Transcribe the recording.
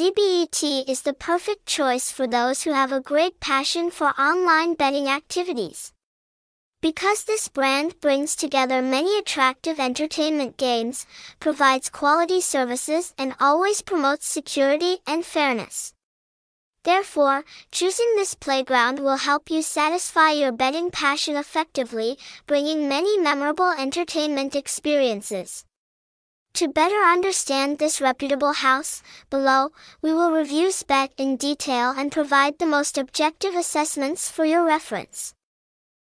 ZBET is the perfect choice for those who have a great passion for online betting activities. Because this brand brings together many attractive entertainment games, provides quality services and always promotes security and fairness. Therefore, choosing this playground will help you satisfy your betting passion effectively, bringing many memorable entertainment experiences. To better understand this reputable house, below, we will review ZBET in detail and provide the most objective assessments for your reference.